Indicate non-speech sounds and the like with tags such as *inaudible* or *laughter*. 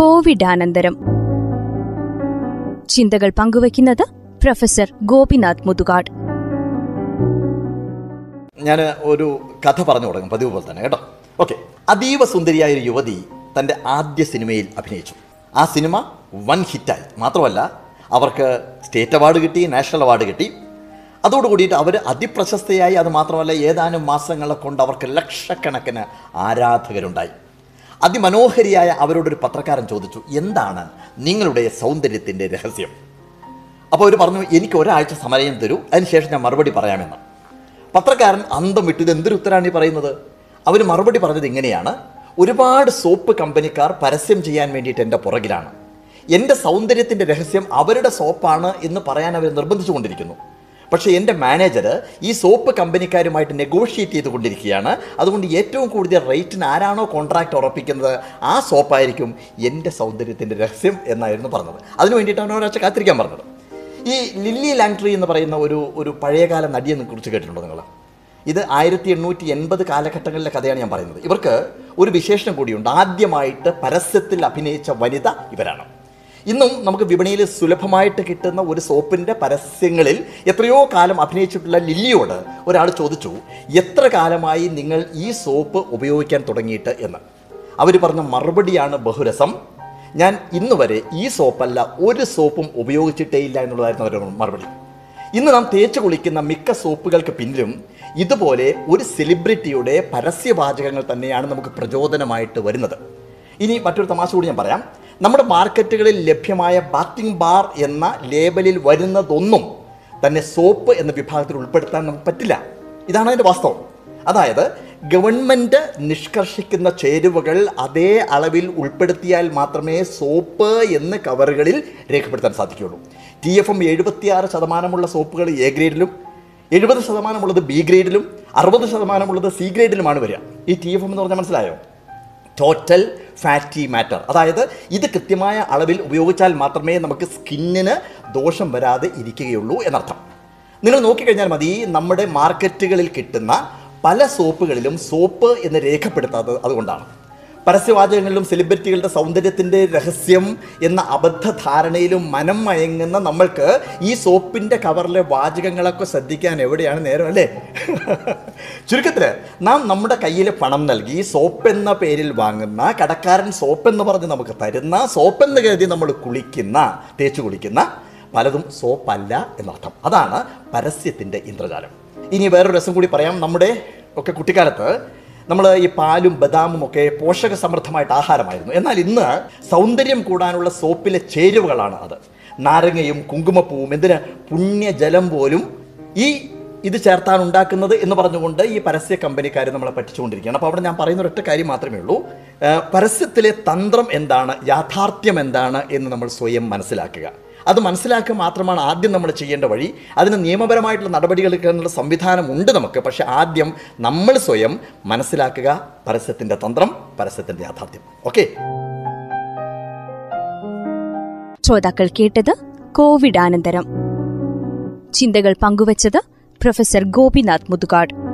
കോവിഡാനന്തരം. ചിന്തകൾ പങ്കുവയ്ക്കുന്നത് പ്രൊഫസർ ഗോപിനാഥ് മുതുകാട്. ഞാൻ ഒരു കഥ പറഞ്ഞു തുടങ്ങും പതിവ് പോലെ തന്നെ കേട്ടോ? ഓക്കെ. അതീവ സുന്ദരിയായ ഒരു യുവതി തന്റെ ആദ്യ സിനിമയിൽ അഭിനയിച്ചു. ആ സിനിമ വൺ ഹിറ്റായി. മാത്രമല്ല അവർക്ക് സ്റ്റേറ്റ് അവാർഡ് കിട്ടി നാഷണൽ അവാർഡ് കിട്ടി. അതോടുകൂടിയിട്ട് അവർ അതിപ്രശസ്തയായി അത് മാത്രമല്ല ഏതാനും മാസങ്ങളെ കൊണ്ട് അവർക്ക് ലക്ഷക്കണക്കിന് ആരാധകരുണ്ടായി. അതിമനോഹരിയായ അവരോടൊരു പത്രക്കാരൻ ചോദിച്ചു എന്താണ് നിങ്ങളുടെ സൗന്ദര്യത്തിന്റെ രഹസ്യം? അപ്പോൾ അവർ പറഞ്ഞു എനിക്ക് ഒരാഴ്ച സമയം തരൂ അതിനുശേഷം ഞാൻ മറുപടി പറയാമെന്ന്. പത്രക്കാരൻ അന്തം വിട്ടു ഇത് എന്തൊരു ഉത്തരാണ് ഈ പറയുന്നത്? അവർ മറുപടി പറഞ്ഞത് ഇങ്ങനെയാണ് ഒരുപാട് സോപ്പ് കമ്പനിക്കാർ പരസ്യം ചെയ്യാൻ വേണ്ടിയിട്ട് എന്റെ പുറകിലാണ്. എന്റെ സൗന്ദര്യത്തിന്റെ രഹസ്യം അവരുടെ സോപ്പാണ് എന്ന് പറയാൻ അവർ നിർബന്ധിച്ചുകൊണ്ടിരിക്കുന്നു പക്ഷേ എന്റെ മാനേജർ ഈ സോപ്പ് കമ്പനിക്കാരുമായിട്ട് നെഗോഷിയേറ്റ് ചെയ്തുകൊണ്ടിരിക്കുകയാണ്. അതുകൊണ്ട് ഏറ്റവും കൂടുതൽ റേറ്റിന് ആരാണോ കോൺട്രാക്റ്റ് ഉറപ്പിക്കുന്നത് ആ സോപ്പായിരിക്കും എന്റെ സൗന്ദര്യത്തിന്റെ രഹസ്യം എന്നായിരുന്നു പറഞ്ഞത്. അതിന് വേണ്ടിയിട്ടാണ് ഒരാഴ്ച കാത്തിരിക്കാൻ പറഞ്ഞത്. ഈ ലില്ലി ലാങ്ട്രി എന്ന് പറയുന്ന ഒരു ഒരു പഴയകാല നടിയെ കുറിച്ച് കേട്ടിട്ടുണ്ടോ നിങ്ങൾ? ഇത് ആയിരത്തി എണ്ണൂറ്റി എൺപത് കാലഘട്ടങ്ങളിലെ കഥയാണ് ഞാൻ പറയുന്നത്. ഇവർക്ക് ഒരു വിശേഷണം കൂടിയുണ്ട്. ആദ്യമായിട്ട് പരസ്യത്തിൽ അഭിനയിച്ച വനിത ഇവരാണ്. ഇന്നും നമുക്ക് വിപണിയിൽ സുലഭമായിട്ട് കിട്ടുന്ന ഒരു സോപ്പിന്റെ പരസ്യങ്ങളിൽ എത്രയോ കാലം അഭിനയിച്ചിട്ടുള്ള ലില്ലിയോട് ഒരാൾ ചോദിച്ചു എത്ര കാലമായി നിങ്ങൾ ഈ സോപ്പ് ഉപയോഗിക്കാൻ തുടങ്ങിയിട്ട്? എന്ന്. അവർ പറഞ്ഞ മറുപടിയാണ് ബഹുരസം. ഞാൻ ഇന്ന് വരെ ഈ സോപ്പല്ല ഒരു സോപ്പും ഉപയോഗിച്ചിട്ടേ ഇല്ല എന്നുള്ളതായിരുന്നു അവരുടെ മറുപടി. ഇന്ന് നാം തേച്ച് കുളിക്കുന്ന മിക്ക സോപ്പുകൾക്ക് പിന്നിലും ഇതുപോലെ ഒരു സെലിബ്രിറ്റിയുടെ പരസ്യവാചകങ്ങൾ തന്നെയാണ് നമുക്ക് പ്രചോദനമായിട്ട് വരുന്നത്. ഇനി മറ്റൊരു തമാശ കൂടി ഞാൻ പറയാം. നമ്മുടെ മാർക്കറ്റുകളിൽ ലഭ്യമായ ബാത്തിങ് ബാർ എന്ന ലേബലിൽ വരുന്നതൊന്നും തന്നെ സോപ്പ് എന്ന വിഭാഗത്തിൽ ഉൾപ്പെടുത്താൻ നമുക്ക് പറ്റില്ല. ഇതാണ് അതിന്റെ വാസ്തവം. അതായത് ഗവൺമെന്റ് നിഷ്കർഷിക്കുന്ന ചേരുവകൾ അതേ അളവിൽ ഉൾപ്പെടുത്തിയാൽ മാത്രമേ സോപ്പ് എന്ന് കവറുകളിൽ രേഖപ്പെടുത്താൻ സാധിക്കുകയുള്ളൂ. ടി എഫ് എം എഴുപത്തിയാറ് ശതമാനമുള്ള സോപ്പുകൾ എ ഗ്രേഡിലും എഴുപത് ശതമാനമുള്ളത് ബി ഗ്രേഡിലും അറുപത് ശതമാനമുള്ളത് സി ഗ്രേഡിലുമാണ് വരിക. ഈ ടി എഫ് എം എന്ന് പറഞ്ഞാൽ മനസ്സിലായോ? ടോട്ടൽ ഫാറ്റി മാറ്റർ അതായത് ഇത് കൃത്യമായ അളവിൽ ഉപയോഗിച്ചാൽ മാത്രമേ നമുക്ക് സ്കിന്നിന് ദോഷം വരാതെ ഇരിക്കുകയുള്ളൂ എന്നർത്ഥം. നിങ്ങൾ നോക്കിക്കഴിഞ്ഞാൽ മതി നമ്മുടെ മാർക്കറ്റുകളിൽ കിട്ടുന്ന പല സോപ്പുകളിലും സോപ്പ് എന്ന് രേഖപ്പെടുത്താത്തത് അതുകൊണ്ടാണ്. പരസ്യവാചകങ്ങളിലും സെലിബ്രിറ്റികളുടെ സൗന്ദര്യത്തിന്റെ രഹസ്യം എന്ന അബദ്ധ ധാരണയിലും മനം മയങ്ങുന്ന നമ്മൾക്ക് ഈ സോപ്പിന്റെ കവറിലെ വാചകങ്ങളൊക്കെ ശ്രദ്ധിക്കാൻ എവിടെയാണ് നേരം അല്ലേ? *laughs* ചുരുക്കത്തിൽ നാം നമ്മുടെ കയ്യിൽ പണം നൽകി സോപ്പ് എന്ന പേരിൽ വാങ്ങുന്ന കടക്കാരൻ സോപ്പ് എന്ന് പറഞ്ഞ് നമുക്ക് തരുന്ന സോപ്പ് എന്ന് കരുതി നമ്മൾ കുളിക്കുന്ന തേച്ച് കുളിക്കുന്ന പലതും സോപ്പല്ല എന്നർത്ഥം. അതാണ് പരസ്യത്തിന്റെ ഇന്ദ്രജാലം. ഇനി വേറൊരു രസം കൂടി പറയാം. നമ്മുടെ ഒക്കെ കുട്ടിക്കാലത്ത് നമ്മൾ ഈ പാലും ബദാമും ഒക്കെ പോഷക സമൃദ്ധമായിട്ട് ആഹാരമായിരുന്നു. എന്നാൽ ഇന്ന് സൗന്ദര്യം കൂടാനുള്ള സോപ്പിലെ ചേരുവകളാണ് അത്. നാരങ്ങയും കുങ്കുമപ്പൂവും എന്തിന് പുണ്യജലം പോലും ഈ ഇത് ചേർത്താണ് ഉണ്ടാക്കുന്നത് എന്ന് പറഞ്ഞുകൊണ്ട് ഈ പരസ്യ കമ്പനിക്കാർ നമ്മളെ പറ്റിച്ചുകൊണ്ടിരിക്കുകയാണ്. അപ്പോൾ അവിടെ ഞാൻ പറയുന്ന ഒരൊറ്റ കാര്യം മാത്രമേ ഉള്ളൂ. പരസ്യത്തിലെ തന്ത്രം എന്താണ് യാഥാർത്ഥ്യം എന്താണ് എന്ന് നമ്മൾ സ്വയം മനസ്സിലാക്കുക. അത് മനസ്സിലാക്കുക മാത്രമാണ് ആദ്യം നമ്മൾ ചെയ്യേണ്ട വഴി. അതിന് നിയമപരമായിട്ടുള്ള നടപടികൾ എടുക്കാനുള്ള സംവിധാനം ഉണ്ട് നമുക്ക്. പക്ഷേ ആദ്യം നമ്മൾ സ്വയം മനസ്സിലാക്കുക പരസ്യത്തിന്റെ തന്ത്രം പരസ്യത്തിന്റെ യാഥാർത്ഥ്യം. ഓക്കെ? ശ്രോതാക്കൾ കേട്ടത് കോവിഡാനന്തരം. ചിന്തകൾ പങ്കുവച്ചത് പ്രൊഫസർ ഗോപിനാഥ് മുതുകാട്.